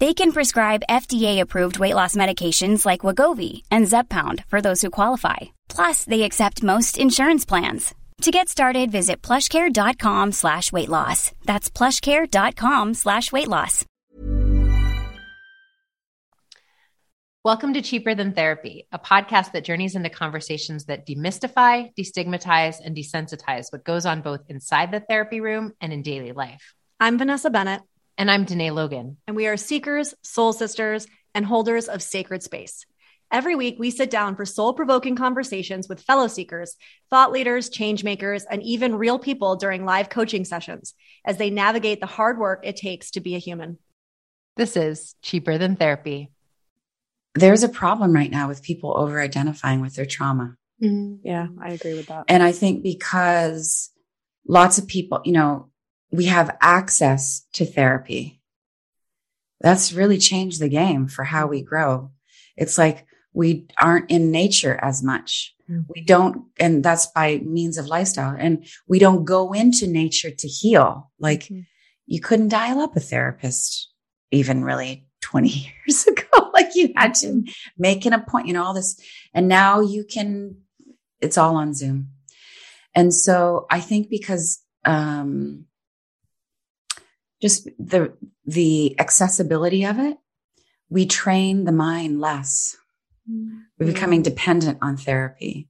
They can prescribe FDA-approved weight loss medications like Wegovy and Zepbound for those who qualify. Plus, they accept most insurance plans. To get started, visit plushcare.com slash weight loss. That's plushcare.com slash weight loss. Welcome to Cheaper Than Therapy, a podcast that journeys into conversations that demystify, destigmatize, and desensitize what goes on both inside the therapy room and in daily life. I'm Vanessa Bennett. And I'm Dené Logan. And we are seekers, soul sisters, and holders of sacred space. Every week, we sit down for soul provoking conversations with fellow seekers, thought leaders, change makers, and even real people during live coaching sessions as they navigate the hard work it takes to be a human. This is Cheaper Than Therapy. There's a problem right now with people over identifying with their trauma. Mm-hmm. Yeah, I agree with that. And I think because lots of people, you know, we have access to therapy. That's really changed the game for how we grow. It's like we aren't in nature as much. Mm-hmm. We don't, and that's by means of lifestyle. And we don't go into nature to heal. Like mm-hmm. you couldn't dial up a therapist even really 20 years ago. like you had to make an appointment, you know, all this. And now you can, it's all on Zoom. And so I think because, um, just the the accessibility of it we train the mind less. Mm-hmm. we're becoming dependent on therapy.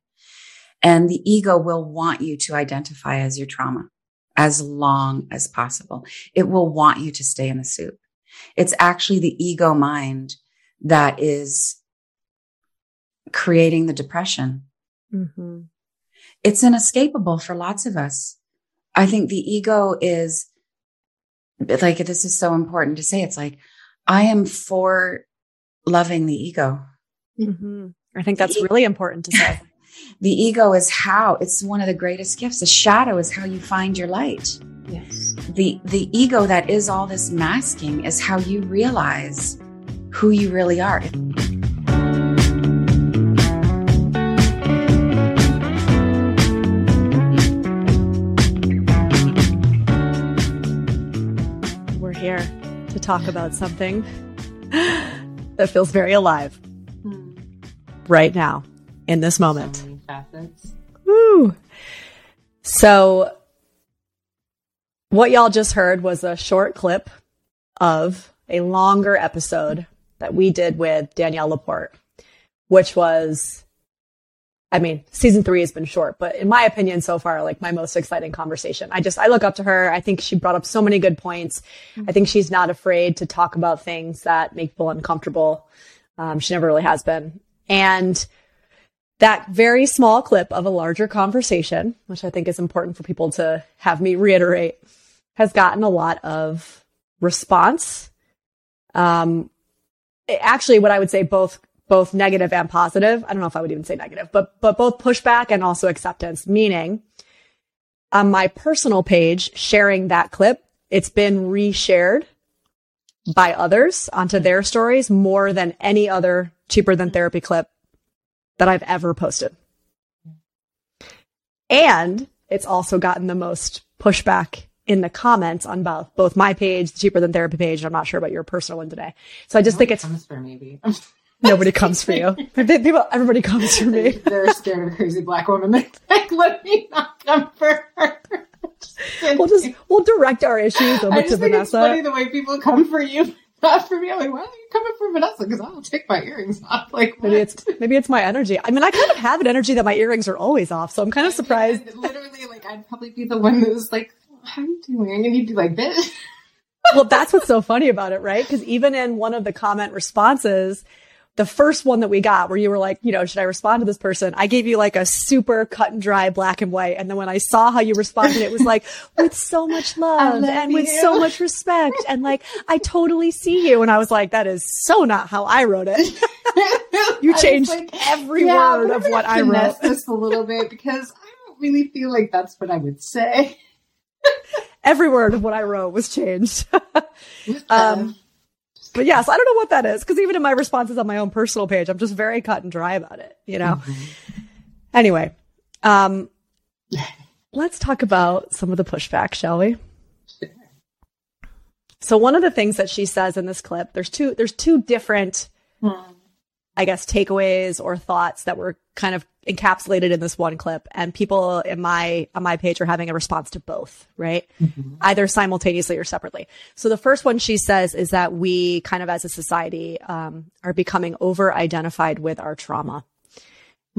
And the ego will want you to identify as your trauma as long as possible. It will want you to stay in the soup. It's actually the ego mind that is creating the depression. Mm-hmm. it's inescapable for lots of us. I think the ego is like this is so important to say. It's like I am for loving the ego. Mm-hmm. I think that's really important to say. the ego is how it's one of the greatest gifts. The shadow is how you find your light. Yes. The the ego that is all this masking is how you realize who you really are. Talk about something that feels very alive hmm. right now in this moment. Woo. So, what y'all just heard was a short clip of a longer episode that we did with Danielle LaPorte, which was I mean, season three has been short, but in my opinion, so far, like my most exciting conversation. I just, I look up to her. I think she brought up so many good points. Mm-hmm. I think she's not afraid to talk about things that make people uncomfortable. Um, she never really has been. And that very small clip of a larger conversation, which I think is important for people to have me reiterate, has gotten a lot of response. Um, actually, what I would say both both negative and positive. I don't know if I would even say negative, but, but both pushback and also acceptance, meaning on my personal page, sharing that clip, it's been reshared by others onto their stories more than any other cheaper than therapy clip that I've ever posted. And it's also gotten the most pushback in the comments on both both my page, the cheaper than therapy page. I'm not sure about your personal one today. So I just think it's maybe. nobody comes for you. People, everybody comes for me. They're scared of a crazy black woman. They're like, let me not come for her. we'll just we'll direct our issues over I to just think Vanessa. it's funny the way people come for you, not for me. I'm like, why are you coming for Vanessa? Because I'll take my earrings off. Like, Maybe it's maybe it's my energy. I mean, I kind of have an energy that my earrings are always off, so I'm kind of surprised. Yeah, literally, like, I'd probably be the one who's like, how are you doing? And you'd be like, this. well, that's what's so funny about it, right? Because even in one of the comment responses, the first one that we got where you were like, you know, should I respond to this person? I gave you like a super cut and dry black and white. And then when I saw how you responded, it was like with so much love love and with so much respect. And like, I totally see you. And I was like, that is so not how I wrote it. You changed like, every yeah, word of what I wrote. this a little bit because I don't really feel like that's what I would say. Every word of what I wrote was changed. Um, But yes, I don't know what that is because even in my responses on my own personal page, I'm just very cut and dry about it, you know? Anyway, um, let's talk about some of the pushback, shall we? So one of the things that she says in this clip, there's two, there's two different, I guess, takeaways or thoughts that were kind of encapsulated in this one clip. And people in my, on my page are having a response to both, right? Mm-hmm. Either simultaneously or separately. So the first one she says is that we kind of as a society, um, are becoming over identified with our trauma.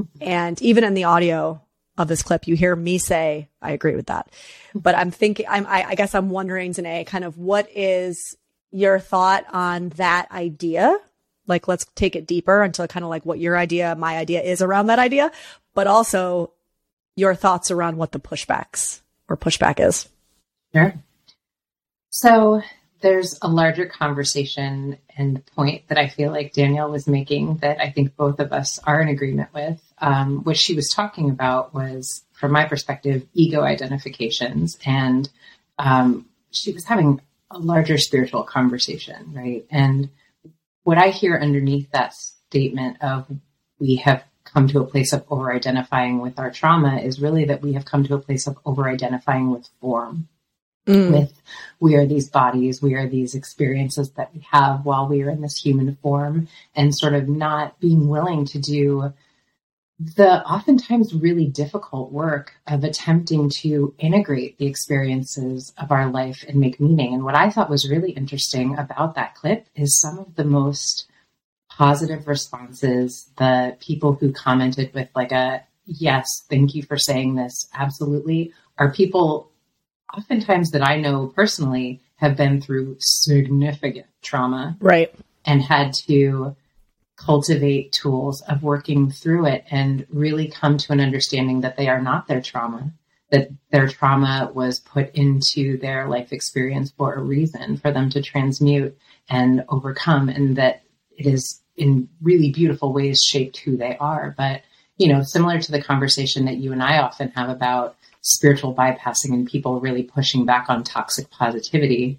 Mm-hmm. And even in the audio of this clip, you hear me say, I agree with that. Mm-hmm. But I'm thinking, I'm, I, I guess I'm wondering, Dené, kind of what is your thought on that idea? Like, let's take it deeper into kind of like what your idea, my idea is around that idea, but also your thoughts around what the pushbacks or pushback is. Sure. So there's a larger conversation and point that I feel like Danielle was making that I think both of us are in agreement with. Um, what she was talking about was, from my perspective, ego identifications. And um, she was having a larger spiritual conversation, right? And what I hear underneath that statement of we have come to a place of over identifying with our trauma is really that we have come to a place of over identifying with form. Mm. With we are these bodies, we are these experiences that we have while we are in this human form, and sort of not being willing to do the oftentimes really difficult work of attempting to integrate the experiences of our life and make meaning. And what I thought was really interesting about that clip is some of the most positive responses, the people who commented with like a yes, thank you for saying this, absolutely, are people oftentimes that I know personally have been through significant trauma Right. and had to cultivate tools of working through it and really come to an understanding that they are not their trauma, that their trauma was put into their life experience for a reason, for them to transmute and overcome, and that it is in really beautiful ways shaped who they are. But, you know, similar to the conversation that you and I often have about spiritual bypassing and people really pushing back on toxic positivity,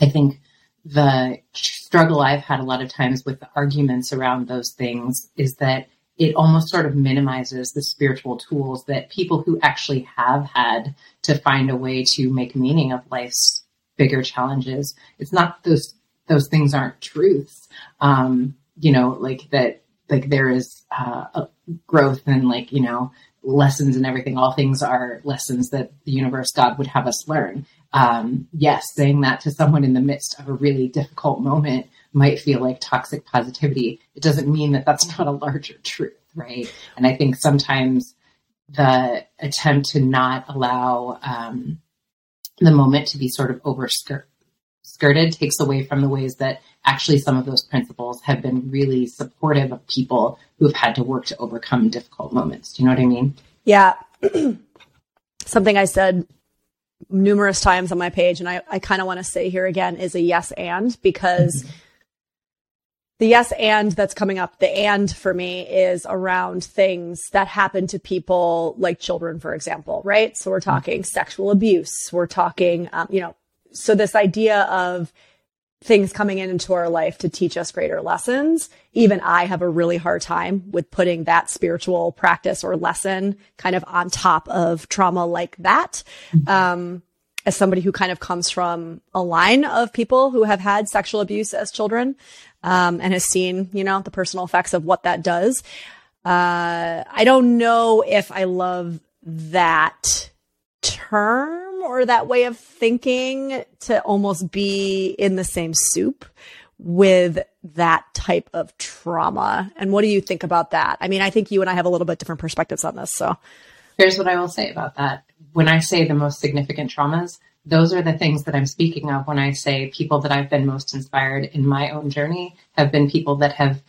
I think the struggle I've had a lot of times with the arguments around those things is that it almost sort of minimizes the spiritual tools that people who actually have had to find a way to make meaning of life's bigger challenges. It's not those those things aren't truths. Um, you know, like that like there is uh, growth and like, you know, lessons and everything. All things are lessons that the universe, God would have us learn. Um, yes, saying that to someone in the midst of a really difficult moment might feel like toxic positivity. It doesn't mean that that's not a larger truth, right? And I think sometimes the attempt to not allow um, the moment to be sort of overskirt skirted takes away from the ways that actually some of those principles have been really supportive of people who have had to work to overcome difficult moments. Do you know what I mean? Yeah. Something I said numerous times on my page, and I, I kind of want to say here again is a yes and because the yes and that's coming up, the and for me is around things that happen to people like children, for example, right? So we're talking sexual abuse. We're talking, um, you know, so this idea of things coming in into our life to teach us greater lessons. Even I have a really hard time with putting that spiritual practice or lesson kind of on top of trauma like that. Um, as somebody who kind of comes from a line of people who have had sexual abuse as children, um, and has seen, you know, the personal effects of what that does. Uh, I don't know if I love that term or that way of thinking to almost be in the same soup with that type of trauma. And what do you think about that? I mean, I think you and I have a little bit different perspectives on this. So here's what I will say about that. When I say the most significant traumas, those are the things that I'm speaking of when I say people that I've been most inspired in my own journey have been people that have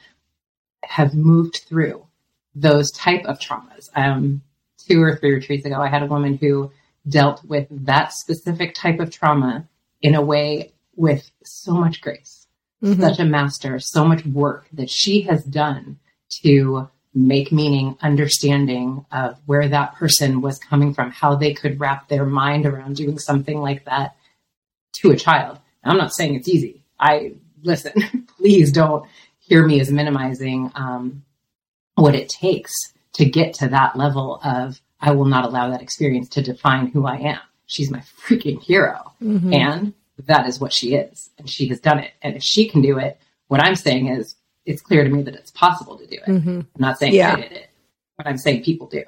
have moved through those type of traumas. Um, two or three retreats ago, I had a woman who dealt with that specific type of trauma in a way with so much grace, mm-hmm. such a master, so much work that she has done to make meaning, understanding of where that person was coming from, how they could wrap their mind around doing something like that to a child. I'm not saying it's easy. I listen, please don't hear me as minimizing um, what it takes to get to that level of I will not allow that experience to define who I am. She's my freaking hero. Mm-hmm. And that is what she is. And she has done it. And if she can do it, what I'm saying is it's clear to me that it's possible to do it. Mm-hmm. I'm not saying yeah. I did it, but I'm saying people do.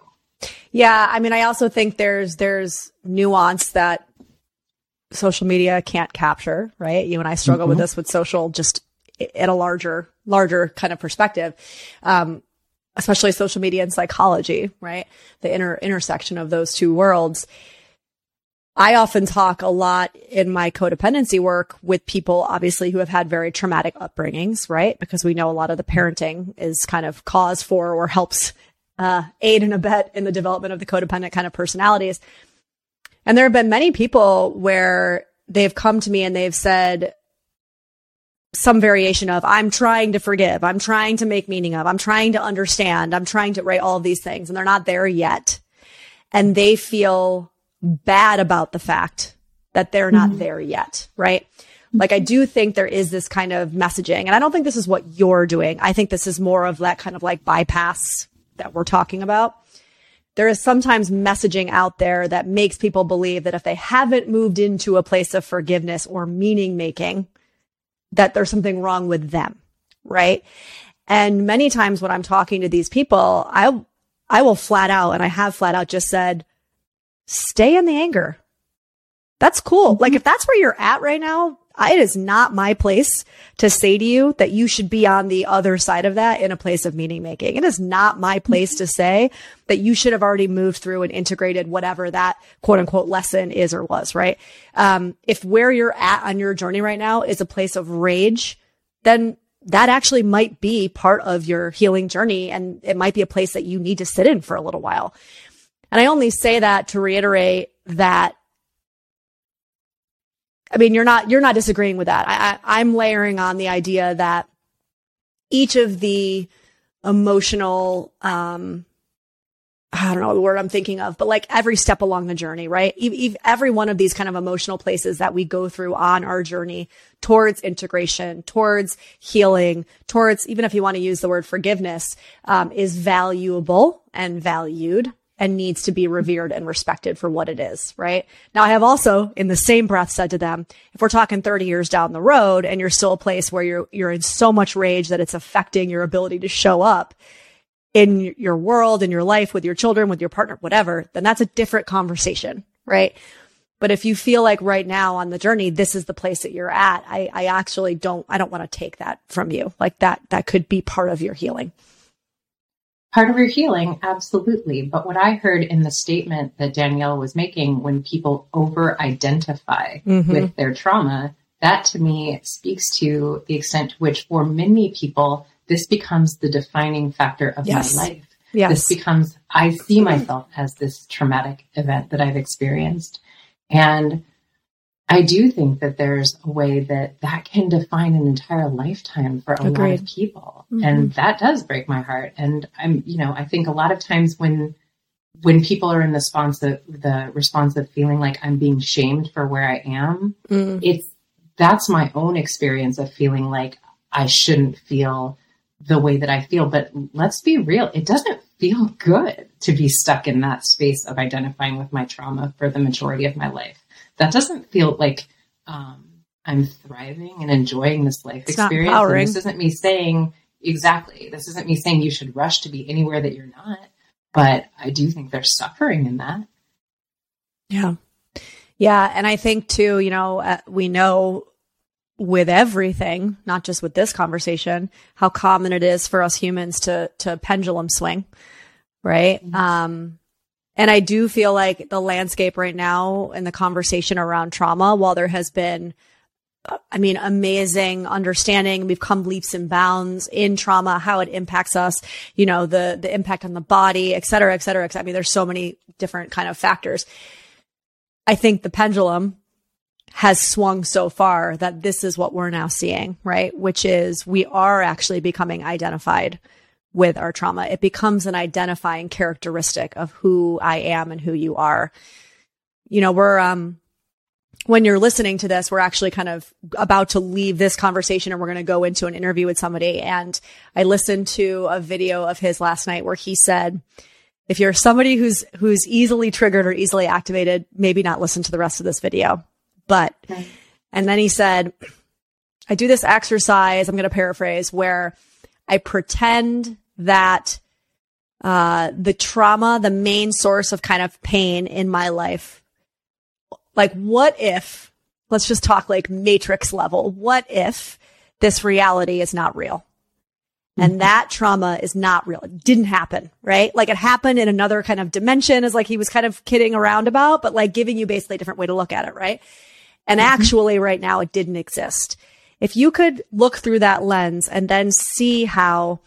Yeah, I mean, I also think there's there's nuance that social media can't capture, right? You and I struggle mm-hmm. with this with social just at a larger larger kind of perspective. Um, especially social media and psychology, right? The inter intersection of those two worlds. I often talk a lot in my codependency work with people, obviously, who have had very traumatic upbringings, right? Because we know a lot of the parenting is kind of cause for or helps uh, aid and abet in the development of the codependent kind of personalities. And there have been many people where they've come to me and they've said some variation of, I'm trying to forgive, I'm trying to make meaning of, I'm trying to understand, I'm trying to write all of these things, and they're not there yet. And they feel bad about the fact that they're not mm-hmm. there yet, right? Like I do think there is this kind of messaging, and I don't think this is what you're doing. I think this is more of that kind of like bypass that we're talking about. There is sometimes messaging out there that makes people believe that if they haven't moved into a place of forgiveness or meaning making, that there's something wrong with them, right? And many times when I'm talking to these people, I I will flat out and I have flat out just said, stay in the anger. That's cool. Mm-hmm. Like if that's where you're at right now, it is not my place to say to you that you should be on the other side of that in a place of meaning making. It is not my place to say that you should have already moved through and integrated whatever that quote unquote lesson is or was, right? Um, if where you're at on your journey right now is a place of rage, then that actually might be part of your healing journey. And it might be a place that you need to sit in for a little while. And I only say that to reiterate that I mean, you're not, you're not disagreeing with that. I, I, I'm layering on the idea that each of the emotional, um, I don't know the word I'm thinking of, but like every step along the journey, right? Every one of these kind of emotional places that we go through on our journey towards integration, towards healing, towards even if you want to use the word forgiveness, um, is valuable and valued and needs to be revered and respected for what it is, right? Now, I have also in the same breath said to them, if we're talking 30 years down the road and you're still a place where you're, you're in so much rage that it's affecting your ability to show up in your world, in your life, with your children, with your partner, whatever, then that's a different conversation, right? But if you feel like right now on the journey, this is the place that you're at, I, I actually don't, I don't want to take that from you. Like that, that could be part of your healing part of your healing, absolutely. But what I heard in the statement that Danielle was making when people over identify mm-hmm. with their trauma, that to me speaks to the extent to which for many people, this becomes the defining factor of yes. my life. Yes. This becomes, I see myself as this traumatic event that I've experienced. And I do think that there's a way that that can define an entire lifetime for a Agreed. lot of people. Mm-hmm. And that does break my heart. And I'm, you know, I think a lot of times when, when people are in the response of the response of feeling like I'm being shamed for where I am, mm. it's, that's my own experience of feeling like I shouldn't feel the way that I feel. But let's be real. It doesn't feel good to be stuck in that space of identifying with my trauma for the majority of my life that doesn't feel like um, I'm thriving and enjoying this life It's experience. And this isn't me saying exactly. This isn't me saying you should rush to be anywhere that you're not. But I do think there's suffering in that. Yeah. Yeah. And I think too, you know, uh, we know with everything, not just with this conversation, how common it is for us humans to, to pendulum swing. Right. Um, and I do feel like the landscape right now and the conversation around trauma, while there has been, uh, I mean, amazing understanding, we've come leaps and bounds in trauma, how it impacts us, you know, the, the impact on the body, et cetera, et cetera, et cetera. I mean, there's so many different kind of factors. I think the pendulum has swung so far that this is what we're now seeing, right? Which is we are actually becoming identified with our trauma. It becomes an identifying characteristic of who I am and who you are. You know, we're, um, when you're listening to this, we're actually kind of about to leave this conversation and we're going to go into an interview with somebody. And I listened to a video of his last night where he said, if you're somebody who's, who's easily triggered or easily activated, maybe not listen to the rest of this video. But, and then he said, I do this exercise. I'm going to paraphrase where I pretend that uh, the trauma, the main source of kind of pain in my life, like what if, let's just talk like matrix level. What if this reality is not real? And that trauma is not real. It didn't happen, right? Like it happened in another kind of dimension is like he was kind of kidding around about, but like giving you basically a different way to look at it, right? And actually right now it didn't exist. If you could look through that lens and then see how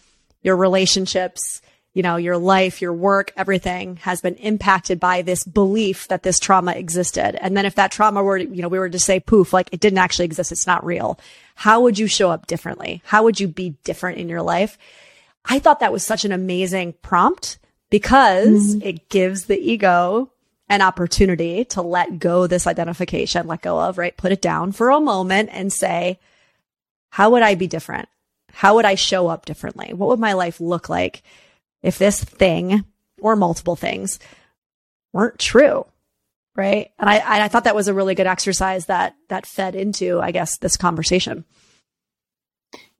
your relationships, you know, your life, your work, everything has been impacted by this belief that this trauma existed. And then if that trauma were, you know, we were to say poof, like it didn't actually exist. It's not real. How would you show up differently? How would you be different in your life? I thought that was such an amazing prompt because mm-hmm. it gives the ego an opportunity to let go this identification, let go of, right? Put it down for a moment and say, how would I be different? How would I show up differently? What would my life look like if this thing or multiple things weren't true? Right. And I, I thought that was a really good exercise that, that fed into, I guess, this conversation.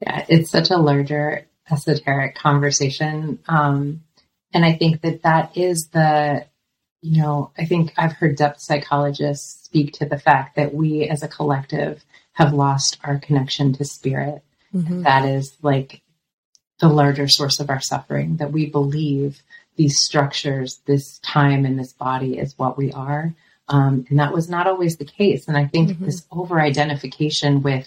Yeah, it's such a larger esoteric conversation. Um, and I think that that is the, you know, I think I've heard depth psychologists speak to the fact that we as a collective have lost our connection to spirit. That is like the larger source of our suffering, that we believe these structures, this time and this body is what we are. Um, and that was not always the case. And I think this over identification with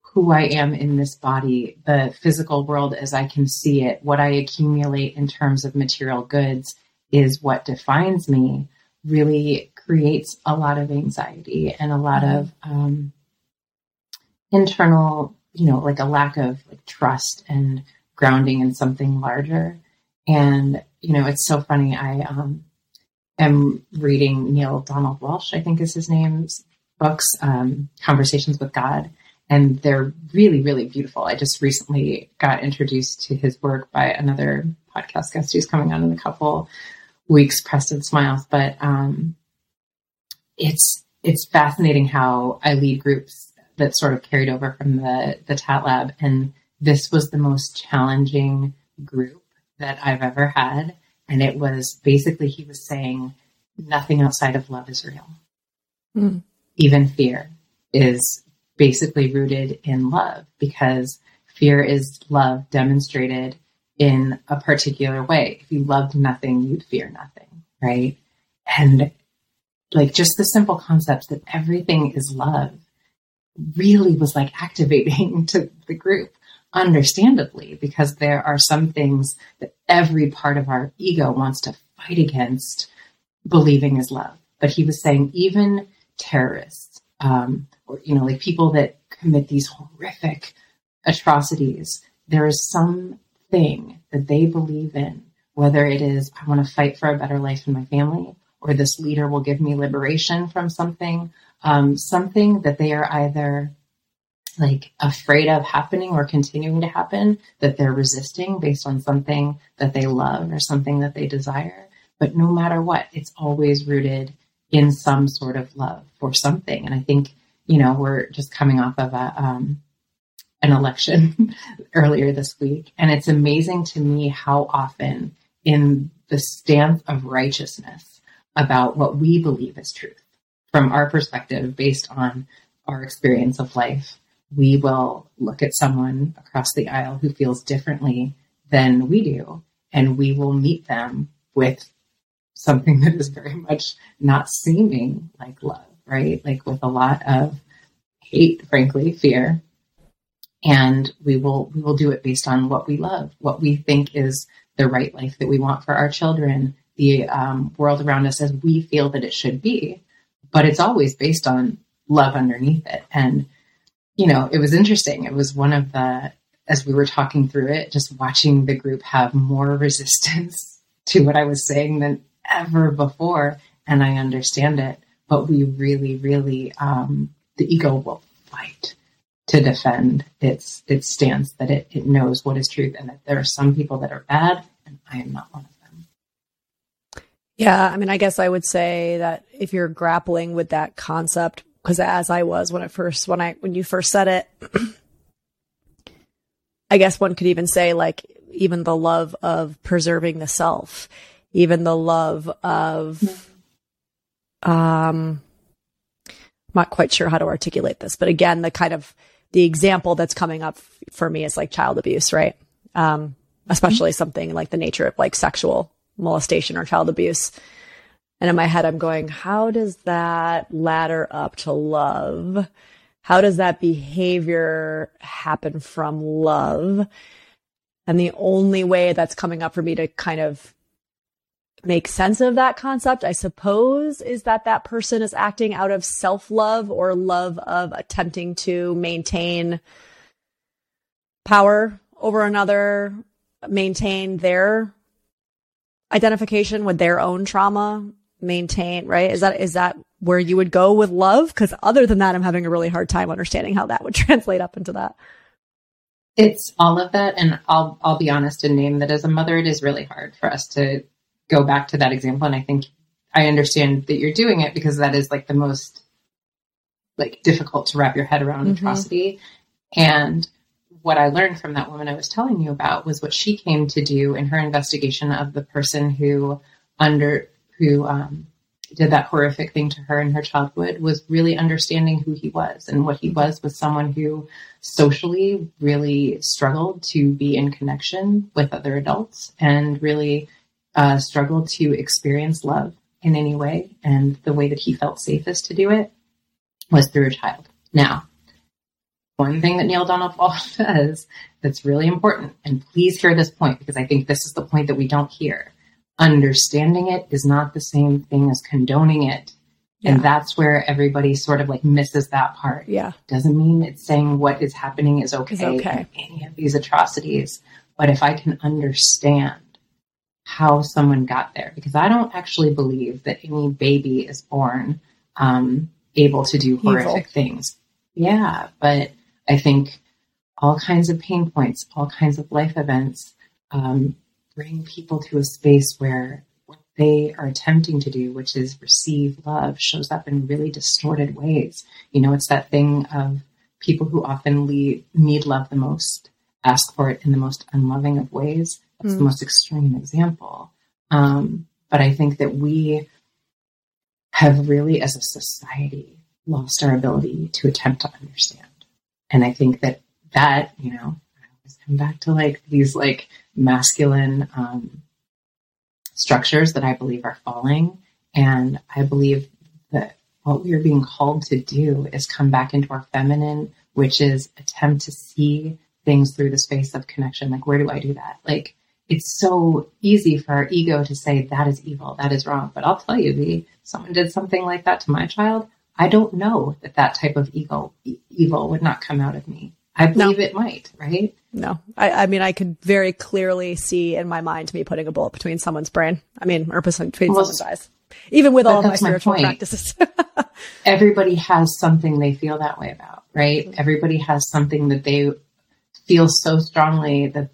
who I am in this body, the physical world as I can see it, what I accumulate in terms of material goods is what defines me, really creates a lot of anxiety and a lot of um, internal, you know, like a lack of like trust and grounding in something larger. And, you know, it's so funny. I um, am reading Neale Donald Walsch, I think is his name's books, um, Conversations with God and they're really, really beautiful. I just recently got introduced to his work by another podcast guest who's coming on in a couple weeks, Preston Smiles. But um, it's it's fascinating how I lead groups that sort of carried over from the the Tat Lab, and this was the most challenging group that I've ever had. And it was basically he was saying nothing outside of love is real, Mm. even fear is basically rooted in love because fear is love demonstrated in a particular way. If you loved nothing, you'd fear nothing, right? And like just the simple concepts that everything is love really was like activating to the group, understandably, because there are some things that every part of our ego wants to fight against believing is love. But he was saying even terrorists, um, or you know, like people that commit these horrific atrocities, there is something that they believe in, whether it is I want to fight for a better life in my family, or this leader will give me liberation from something, um, something that they are either like afraid of happening or continuing to happen that they're resisting based on something that they love or something that they desire. But no matter what, it's always rooted in some sort of love for something. And I think, you know, we're just coming off of a, um, an election earlier this week. And it's amazing to me how often in the stance of righteousness about what we believe is truth from our perspective based on our experience of life, we will look at someone across the aisle who feels differently than we do, and we will meet them with something that is very much not seeming like love, right? Like with a lot of hate, frankly, fear. And we will we will do it based on what we love, what we think is the right life that we want for our children, the um, world around us as we feel that it should be. But it's always based on love underneath it. And you know, it was interesting. It was one of the as we were talking through it, just watching the group have more resistance to what I was saying than ever before. And I understand it, but we really, really, um, the ego will fight to defend its its stance that it, it knows what is truth and that there are some people that are bad and I am not one of them. Yeah, I mean I guess I would say that if you're grappling with that concept because as I was when I first when I when you first said it I guess one could even say like even the love of preserving the self, even the love of, um, I'm not quite sure how to articulate this, but again, the kind of the example that's coming up for me is like child abuse, right? Um, especially mm-hmm. something like the nature of like sexual molestation or child abuse. And in my head, I'm going, how does that ladder up to love? How does that behavior happen from love? And the only way that's coming up for me to kind of make sense of that concept, I suppose, is that that person is acting out of self love or love of attempting to maintain power over another, maintain their identification with their own trauma, maintain, right? Is that, is that where you would go with love? Cause other than that, I'm having a really hard time understanding how that would translate up into that. It's all of that. And I'll, I'll be honest and name that as a mother, it is really hard for us to go back to that example. And I think I understand that you're doing it because that is like the most like difficult to wrap your head around mm-hmm. atrocity. And what I learned from that woman I was telling you about was what she came to do in her investigation of the person who under who um, did that horrific thing to her in her childhood was really understanding who he was. And what he was was someone who socially really struggled to be in connection with other adults and really uh, struggled to experience love in any way. And the way that he felt safest to do it was through a child. Now one thing that Neale Donald says that's really important and please hear this point because i think this is the point that we don't hear understanding it is not the same thing as condoning it. Yeah. And that's where everybody sort of like misses that part. Yeah. Doesn't mean it's saying what is happening is okay, is okay. any of these atrocities. But if I can understand how someone got there, because I don't actually believe that any baby is born um, able to do horrific Evil. things. Yeah. But I think all kinds of pain points, all kinds of life events, um, bring people to a space where what they are attempting to do, which is receive love, shows up in really distorted ways. You know, it's that thing of people who often lead, need love the most ask for it in the most unloving of ways. That's mm. the hmm. most extreme example. Um, but I think that we have really, as a society, lost our ability to attempt to understand. And I think that that, you know, I always come back to like these like masculine um, structures that I believe are falling. And I believe that what we are being called to do is come back into our feminine, which is attempt to see things through the space of connection. Like, where do I do that? Like, it's so easy for our ego to say that is evil, that is wrong. But I'll tell you, the someone did something like that to my child. I don't know that that type of ego evil would not come out of me. I believe no. it might, right? No, I, I, mean, I could very clearly see in my mind me putting a bullet between someone's brain. I mean, or between well, someone's eyes, even with all of my spiritual my practices. Everybody has something they feel that way about, right? Mm-hmm. Everybody has something that they feel so strongly that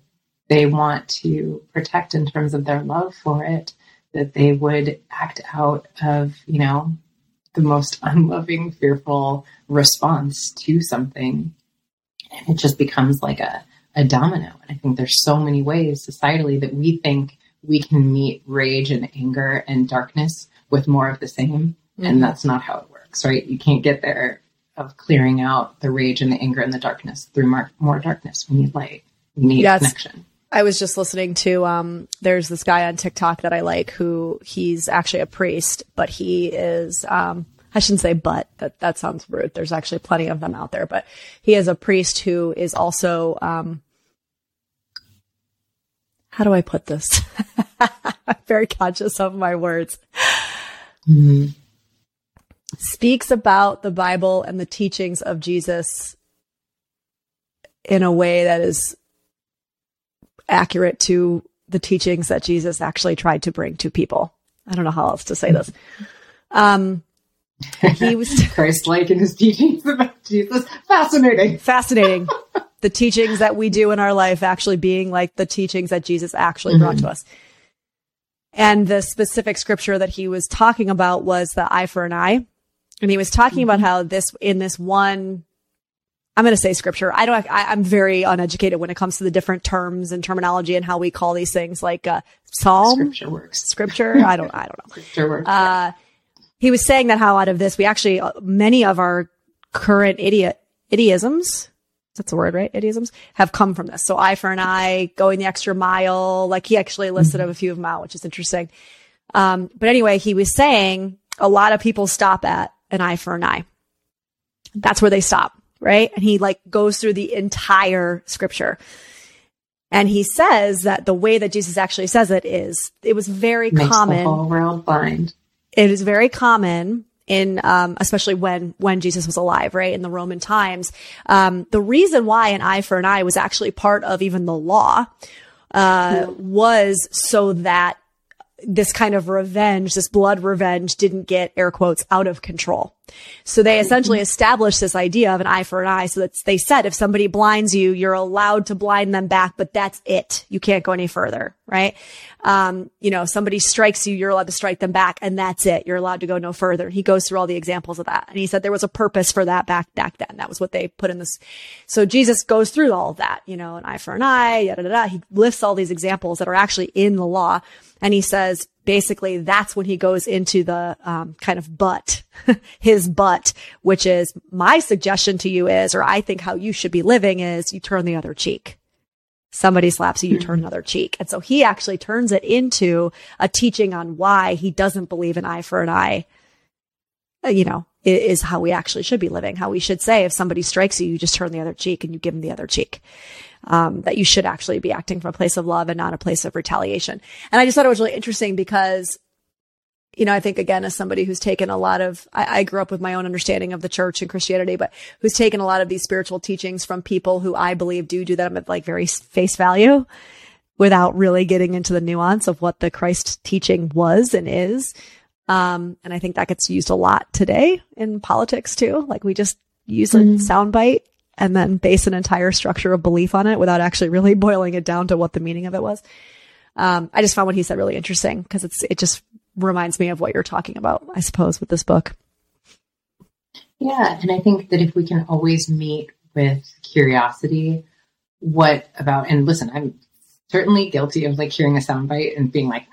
they want to protect in terms of their love for it that they would act out of, you know, the most unloving, fearful response to something. And it just becomes like a, a domino. And I think there's so many ways societally that we think we can meet rage and anger and darkness with more of the same. Mm-hmm. And that's not how it works, right? You can't get there of clearing out the rage and the anger and the darkness through more, more darkness. We need light. We need yes. connection. I was just listening to um there's this guy on TikTok that I like who he's actually a priest, but he is um I shouldn't say but that that sounds rude. There's actually plenty of them out there, but he is a priest who is also um how do I put this? I'm very conscious of my words. Mm-hmm. Speaks about the Bible and the teachings of Jesus in a way that is accurate to the teachings that Jesus actually tried to bring to people. I don't know how else to say this. Um, he was Christ-like in his teachings about Jesus. Fascinating. Fascinating. the teachings that we do in our life actually being like the teachings that Jesus actually mm-hmm. brought to us. And the specific scripture that he was talking about was the eye for an eye. And he was talking mm-hmm. about how this, in this one I'm going to say scripture. I don't, I, am very uneducated when it comes to the different terms and terminology and how we call these things like, uh, Psalm. Scripture works. Scripture. I don't, I don't know. Scripture works. Uh, he was saying that how out of this, we actually, uh, many of our current idiot, idioms, that's the word, right? Idioms have come from this. So eye for an eye, going the extra mile. Like he actually listed mm-hmm. a few of them out, which is interesting. Um, but anyway, he was saying a lot of people stop at an eye for an eye. That's where they stop right? And he like goes through the entire scripture. And he says that the way that Jesus actually says it is, it was very Makes common. The whole world blind. It is very common in, um, especially when, when Jesus was alive, right? In the Roman times. Um, the reason why an eye for an eye was actually part of even the law, uh, was so that this kind of revenge, this blood revenge didn't get air quotes out of control. So they essentially established this idea of an eye for an eye. So that they said if somebody blinds you, you're allowed to blind them back, but that's it. You can't go any further, right? Um, you know, somebody strikes you, you're allowed to strike them back and that's it. You're allowed to go no further. He goes through all the examples of that. And he said there was a purpose for that back, back then. That was what they put in this. So Jesus goes through all of that, you know, an eye for an eye, yada, yada, yada. He lifts all these examples that are actually in the law. And he says, basically that's when he goes into the um, kind of butt, his butt, which is my suggestion to you is, or I think how you should be living is you turn the other cheek. Somebody slaps you, you turn another cheek. And so he actually turns it into a teaching on why he doesn't believe an eye for an eye. Uh, you know, is how we actually should be living. How we should say if somebody strikes you, you just turn the other cheek and you give them the other cheek um, that you should actually be acting from a place of love and not a place of retaliation. And I just thought it was really interesting because, you know, I think again, as somebody who's taken a lot of, I, I grew up with my own understanding of the church and Christianity, but who's taken a lot of these spiritual teachings from people who I believe do do them at like very face value without really getting into the nuance of what the Christ teaching was and is. Um, and I think that gets used a lot today in politics too. Like we just use a mm-hmm. soundbite and then base an entire structure of belief on it without actually really boiling it down to what the meaning of it was. Um, I just found what he said really interesting because it's it just reminds me of what you're talking about, I suppose, with this book. Yeah, and I think that if we can always meet with curiosity, what about and listen, I'm certainly guilty of like hearing a soundbite and being like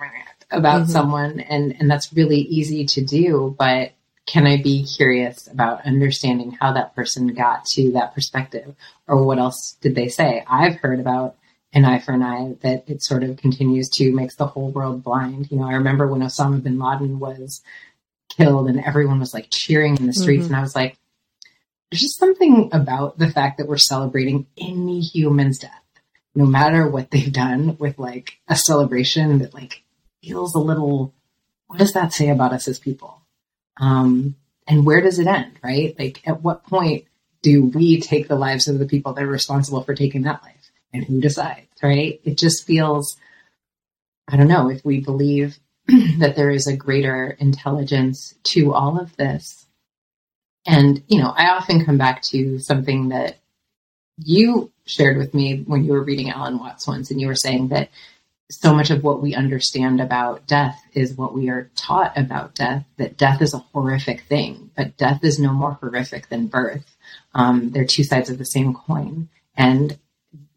about mm-hmm. someone and and that's really easy to do, but can I be curious about understanding how that person got to that perspective or what else did they say? I've heard about an eye for an eye that it sort of continues to makes the whole world blind. You know, I remember when Osama bin Laden was killed and everyone was like cheering in the streets mm-hmm. and I was like, there's just something about the fact that we're celebrating any human's death, no matter what they've done with like a celebration that like feels a little, what does that say about us as people? Um, and where does it end, right? Like, at what point do we take the lives of the people that are responsible for taking that life? And who decides, right? It just feels, I don't know, if we believe that there is a greater intelligence to all of this. And, you know, I often come back to something that you shared with me when you were reading Alan Watts once, and you were saying that so much of what we understand about death is what we are taught about death that death is a horrific thing, but death is no more horrific than birth. Um, they're two sides of the same coin. And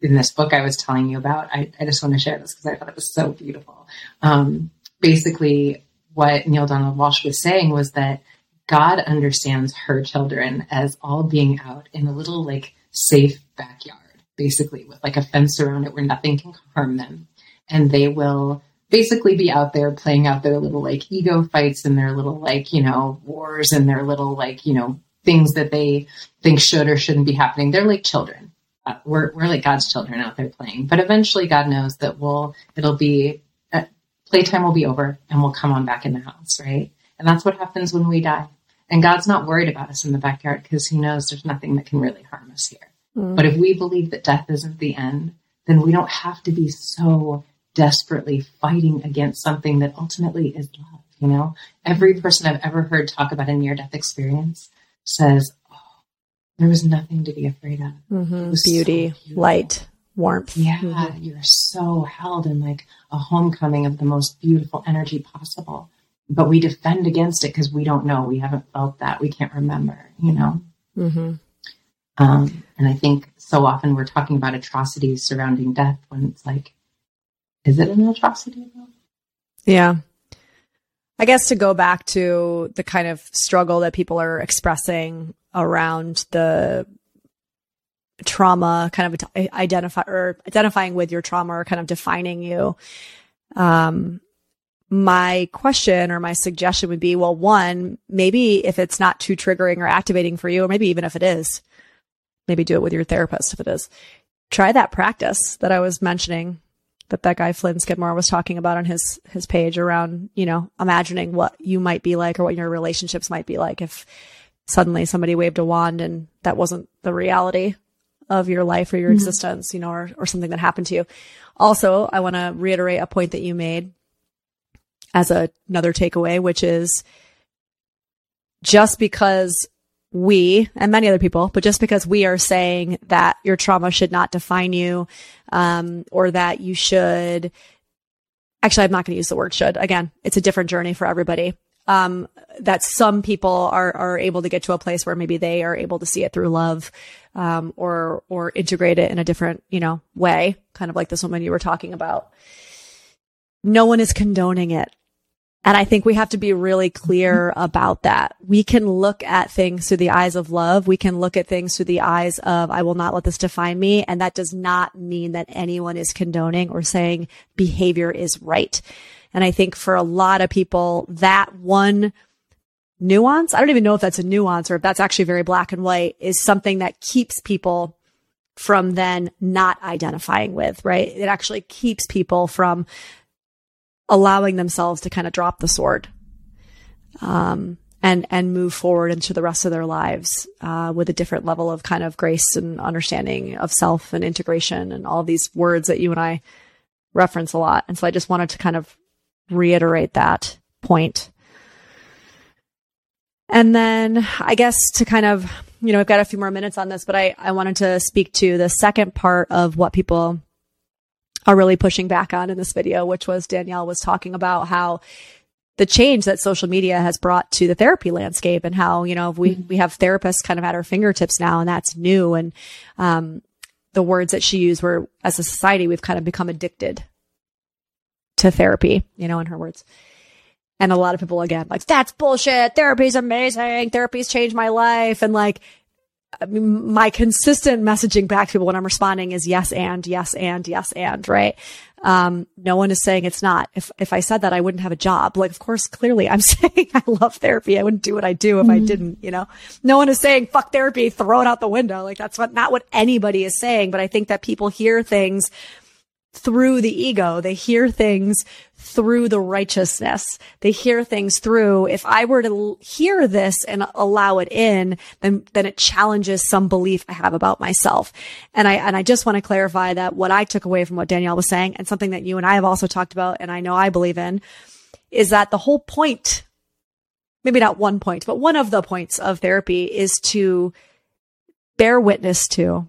in this book I was telling you about, I, I just want to share this because I thought it was so beautiful. Um, basically, what Neale Donald Walsch was saying was that God understands her children as all being out in a little like safe backyard, basically with like a fence around it where nothing can harm them and they will basically be out there playing out their little like ego fights and their little like, you know, wars and their little like, you know, things that they think should or shouldn't be happening. They're like children. Uh, we're, we're like God's children out there playing, but eventually God knows that we'll, it'll be, uh, playtime will be over and we'll come on back in the house, right? And that's what happens when we die. And God's not worried about us in the backyard because he knows there's nothing that can really harm us here. Mm. But if we believe that death isn't the end, then we don't have to be so desperately fighting against something that ultimately is love. You know, every person I've ever heard talk about a near death experience says, oh, there was nothing to be afraid of. Mm-hmm. Beauty, so light, warmth. Yeah, mm-hmm. you're so held in like a homecoming of the most beautiful energy possible. But we defend against it because we don't know. We haven't felt that. We can't remember, you know? Mm-hmm. Um, and I think so often we're talking about atrocities surrounding death when it's like, is it an atrocity though? Yeah. I guess to go back to the kind of struggle that people are expressing around the trauma, kind of identify or identifying with your trauma or kind of defining you. Um, my question or my suggestion would be, well, one, maybe if it's not too triggering or activating for you, or maybe even if it is, maybe do it with your therapist if it is. Try that practice that I was mentioning that that guy Flynn Skidmore was talking about on his his page around, you know, imagining what you might be like or what your relationships might be like if suddenly somebody waved a wand and that wasn't the reality of your life or your mm-hmm. existence, you know, or or something that happened to you. Also, I want to reiterate a point that you made as a, another takeaway, which is just because we and many other people, but just because we are saying that your trauma should not define you, um, or that you should, actually, I'm not going to use the word should. Again, it's a different journey for everybody. Um, that some people are, are able to get to a place where maybe they are able to see it through love, um, or, or integrate it in a different, you know, way, kind of like this woman you were talking about. No one is condoning it. And I think we have to be really clear about that. We can look at things through the eyes of love. We can look at things through the eyes of, I will not let this define me. And that does not mean that anyone is condoning or saying behavior is right. And I think for a lot of people, that one nuance, I don't even know if that's a nuance or if that's actually very black and white is something that keeps people from then not identifying with, right? It actually keeps people from allowing themselves to kind of drop the sword um, and and move forward into the rest of their lives uh, with a different level of kind of grace and understanding of self and integration and all these words that you and I reference a lot. And so I just wanted to kind of reiterate that point. And then I guess to kind of, you know, I've got a few more minutes on this, but I, I wanted to speak to the second part of what people are really pushing back on in this video, which was Danielle was talking about how the change that social media has brought to the therapy landscape and how, you know, we, mm-hmm. we have therapists kind of at our fingertips now and that's new. And, um, the words that she used were as a society, we've kind of become addicted to therapy, you know, in her words. And a lot of people again, like, that's bullshit. Therapy's amazing. Therapy's changed my life. And like, I mean, my consistent messaging back to people when I'm responding is yes and yes and yes and right. Um, no one is saying it's not. If if I said that, I wouldn't have a job. Like, of course, clearly, I'm saying I love therapy. I wouldn't do what I do if mm-hmm. I didn't. You know, no one is saying fuck therapy, throw it out the window. Like that's what not what anybody is saying. But I think that people hear things through the ego. They hear things through the righteousness. They hear things through. If I were to hear this and allow it in, then, then it challenges some belief I have about myself. And I, and I just want to clarify that what I took away from what Danielle was saying and something that you and I have also talked about and I know I believe in is that the whole point, maybe not one point, but one of the points of therapy is to bear witness to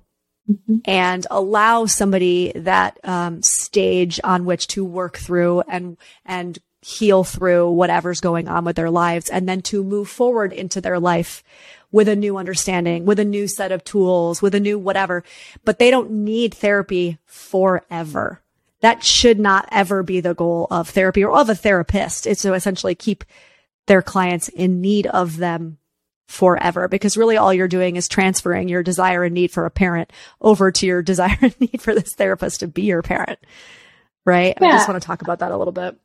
mm-hmm. and allow somebody that um, stage on which to work through and and heal through whatever's going on with their lives and then to move forward into their life with a new understanding, with a new set of tools, with a new whatever. But they don't need therapy forever. That should not ever be the goal of therapy or of a therapist. It's to essentially keep their clients in need of them forever because really all you're doing is transferring your desire and need for a parent over to your desire and need for this therapist to be your parent. Right. Yeah. I just want to talk about that a little bit.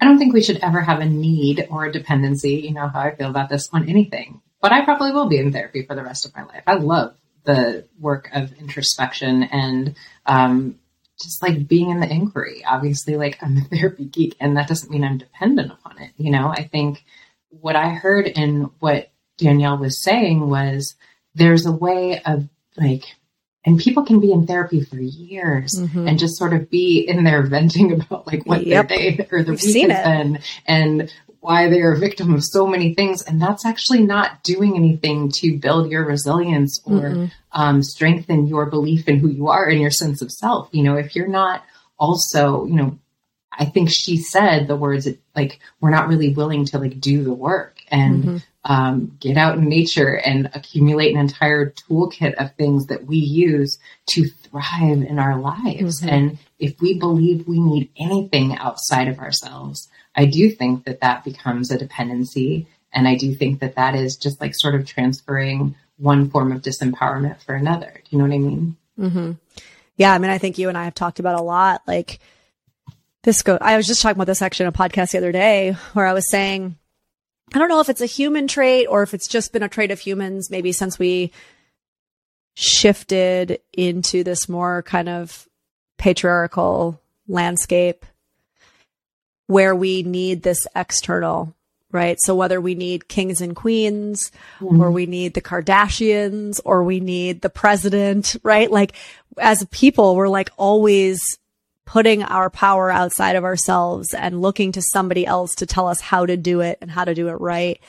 I don't think we should ever have a need or a dependency. You know how I feel about this on anything, but I probably will be in therapy for the rest of my life. I love the work of introspection and, um, just like being in the inquiry. Obviously, like I'm a therapy geek and that doesn't mean I'm dependent upon it. You know, I think what I heard in what Danielle was saying was there's a way of like and people can be in therapy for years mm-hmm. and just sort of be in there venting about like what yep. their day or the We've week has been and why they are a victim of so many things. And that's actually not doing anything to build your resilience or um, strengthen your belief in who you are and your sense of self. You know if you're not also you know i think she said the words like we're not really willing to like do the work. And mm-hmm um, get out in nature and accumulate an entire toolkit of things that we use to thrive in our lives. Mm-hmm. And if we believe we need anything outside of ourselves, I do think that that becomes a dependency. And I do think that that is just like sort of transferring one form of disempowerment for another. Do you know what I mean? Mm-hmm. Yeah. I mean, I think you and I have talked about a lot. Like this go, I was just talking about this actually in a podcast the other day where I was saying, I don't know if it's a human trait or if it's just been a trait of humans, maybe since we shifted into this more kind of patriarchal landscape where we need this external, right? So whether we need kings and queens mm-hmm. or we need the Kardashians or we need the president, right? Like as a people, we're like always putting our power outside of ourselves and looking to somebody else to tell us how to do it and how to do it right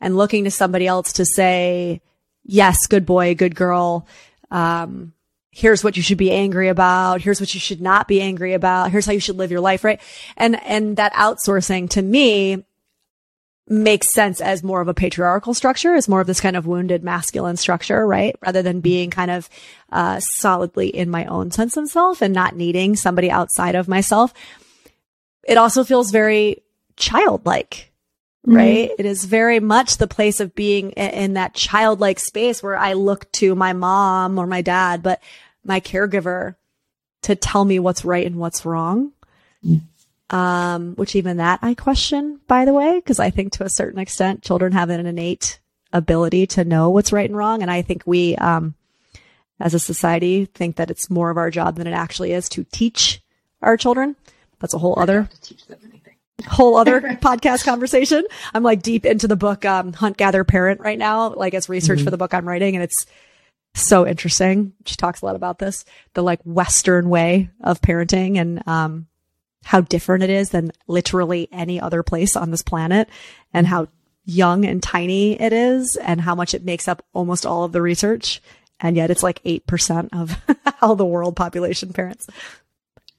and looking to somebody else to say, yes, good boy, good girl. Um, here's what you should be angry about. Here's what you should not be angry about. Here's how you should live your life, right? And, and that outsourcing to me makes sense as more of a patriarchal structure, as more of this kind of wounded masculine structure, right? Rather than being kind of uh, solidly in my own sense of self and not needing somebody outside of myself. It also feels very childlike, mm-hmm. right? It is very much the place of being in, in that childlike space where I look to my mom or my dad, but my caregiver to tell me what's right and what's wrong. Mm-hmm um, which even that I question, by the way, because I think to a certain extent, children have an innate ability to know what's right and wrong. And I think we, um, as a society, think that it's more of our job than it actually is to teach our children. That's a whole other whole other podcast conversation. I'm like deep into the book um, Hunt Gather Parent right now, like as research mm-hmm. for the book I'm writing, and it's so interesting. She talks a lot about this, the like Western way of parenting, and um, how different it is than literally any other place on this planet and how young and tiny it is and how much it makes up almost all of the research. And yet it's like 8% of how the world population parents.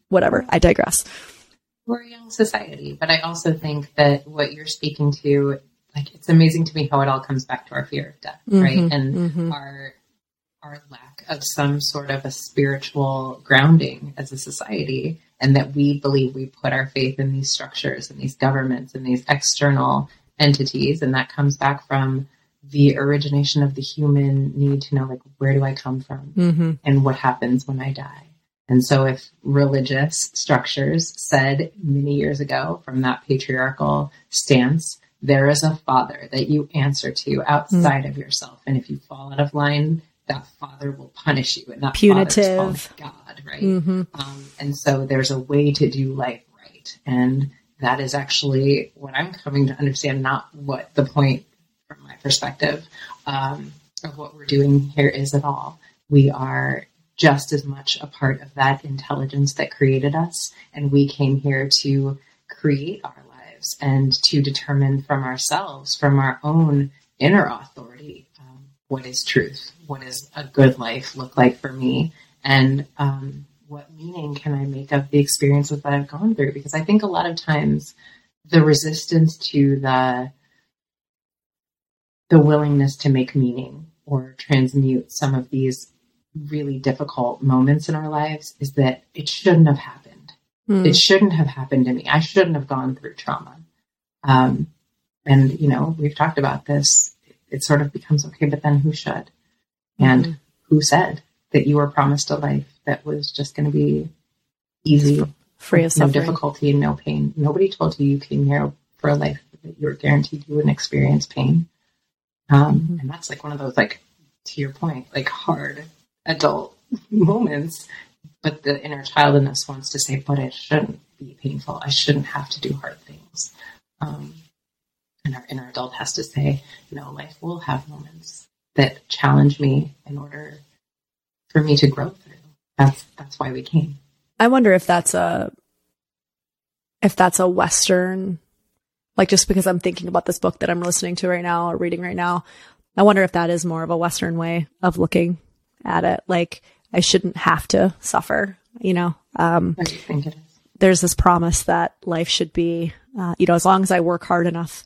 Whatever. I digress. We're a young society, but I also think that what you're speaking to, like, it's amazing to me how it all comes back to our fear of death, mm-hmm, right? And mm-hmm. our, our lack of some sort of a spiritual grounding as a society and that we believe we put our faith in these structures and these governments and these external entities and that comes back from the origination of the human need to know like where do i come from mm-hmm. and what happens when i die and so if religious structures said many years ago from that patriarchal stance there is a father that you answer to outside mm-hmm. of yourself and if you fall out of line that father will punish you and that punitive God, right? Mm-hmm. Um, and so there's a way to do life right, and that is actually what I'm coming to understand. Not what the point, from my perspective, um, of what we're doing here is at all. We are just as much a part of that intelligence that created us, and we came here to create our lives and to determine from ourselves, from our own inner authority what is truth? What does a good life look like for me? And um, what meaning can I make of the experiences that I've gone through? Because I think a lot of times the resistance to the the willingness to make meaning or transmute some of these really difficult moments in our lives is that it shouldn't have happened. Mm. It shouldn't have happened to me. I shouldn't have gone through trauma. Um, and you know, we've talked about this. It sort of becomes okay, but then who should? And mm who said that you were promised a life that was just going to be easy, free of no difficulty and no pain? Nobody told you you came here for a life that you were guaranteed you wouldn't experience pain. Um, mm-hmm. And that's like one of those, like, to your point, like hard adult moments. But the inner child in us wants to say, but it shouldn't be painful. I shouldn't have to do hard things. Um, and our inner adult has to say, no, life will have moments that challenge me in order for me to grow through. That's that's why we came. I wonder if that's a if that's a Western like just because I'm thinking about this book that I'm listening to right now or reading right now, I wonder if that is more of a Western way of looking at it. Like I shouldn't have to suffer, you know? Um, I think it is. There's this promise that life should be, uh, you know, as long as I work hard enough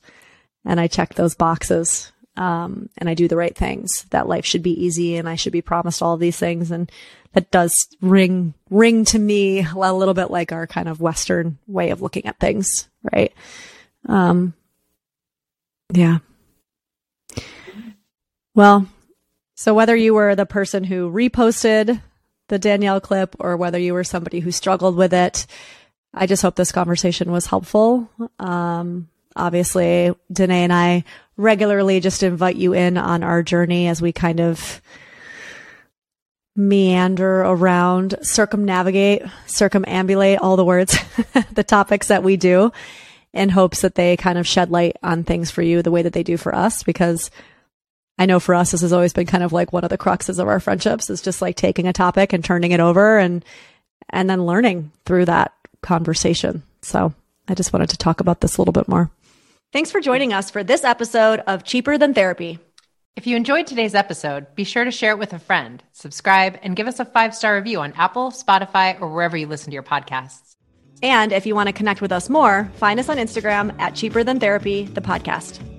and I check those boxes, um, and I do the right things, that life should be easy and I should be promised all these things. And that does ring, ring to me a little bit like our kind of Western way of looking at things, right? Um, yeah. Well, so whether you were the person who reposted the Danielle clip or whether you were somebody who struggled with it, I just hope this conversation was helpful. Um, obviously, Dené and I regularly just invite you in on our journey as we kind of meander around, circumnavigate, circumambulate all the words, the topics that we do in hopes that they kind of shed light on things for you the way that they do for us because I know for us this has always been kind of like one of the cruxes of our friendships is just like taking a topic and turning it over and and then learning through that conversation. So, I just wanted to talk about this a little bit more. Thanks for joining us for this episode of Cheaper Than Therapy. If you enjoyed today's episode, be sure to share it with a friend, subscribe, and give us a five star review on Apple, Spotify, or wherever you listen to your podcasts. And if you want to connect with us more, find us on Instagram at Cheaper Than Therapy, the podcast.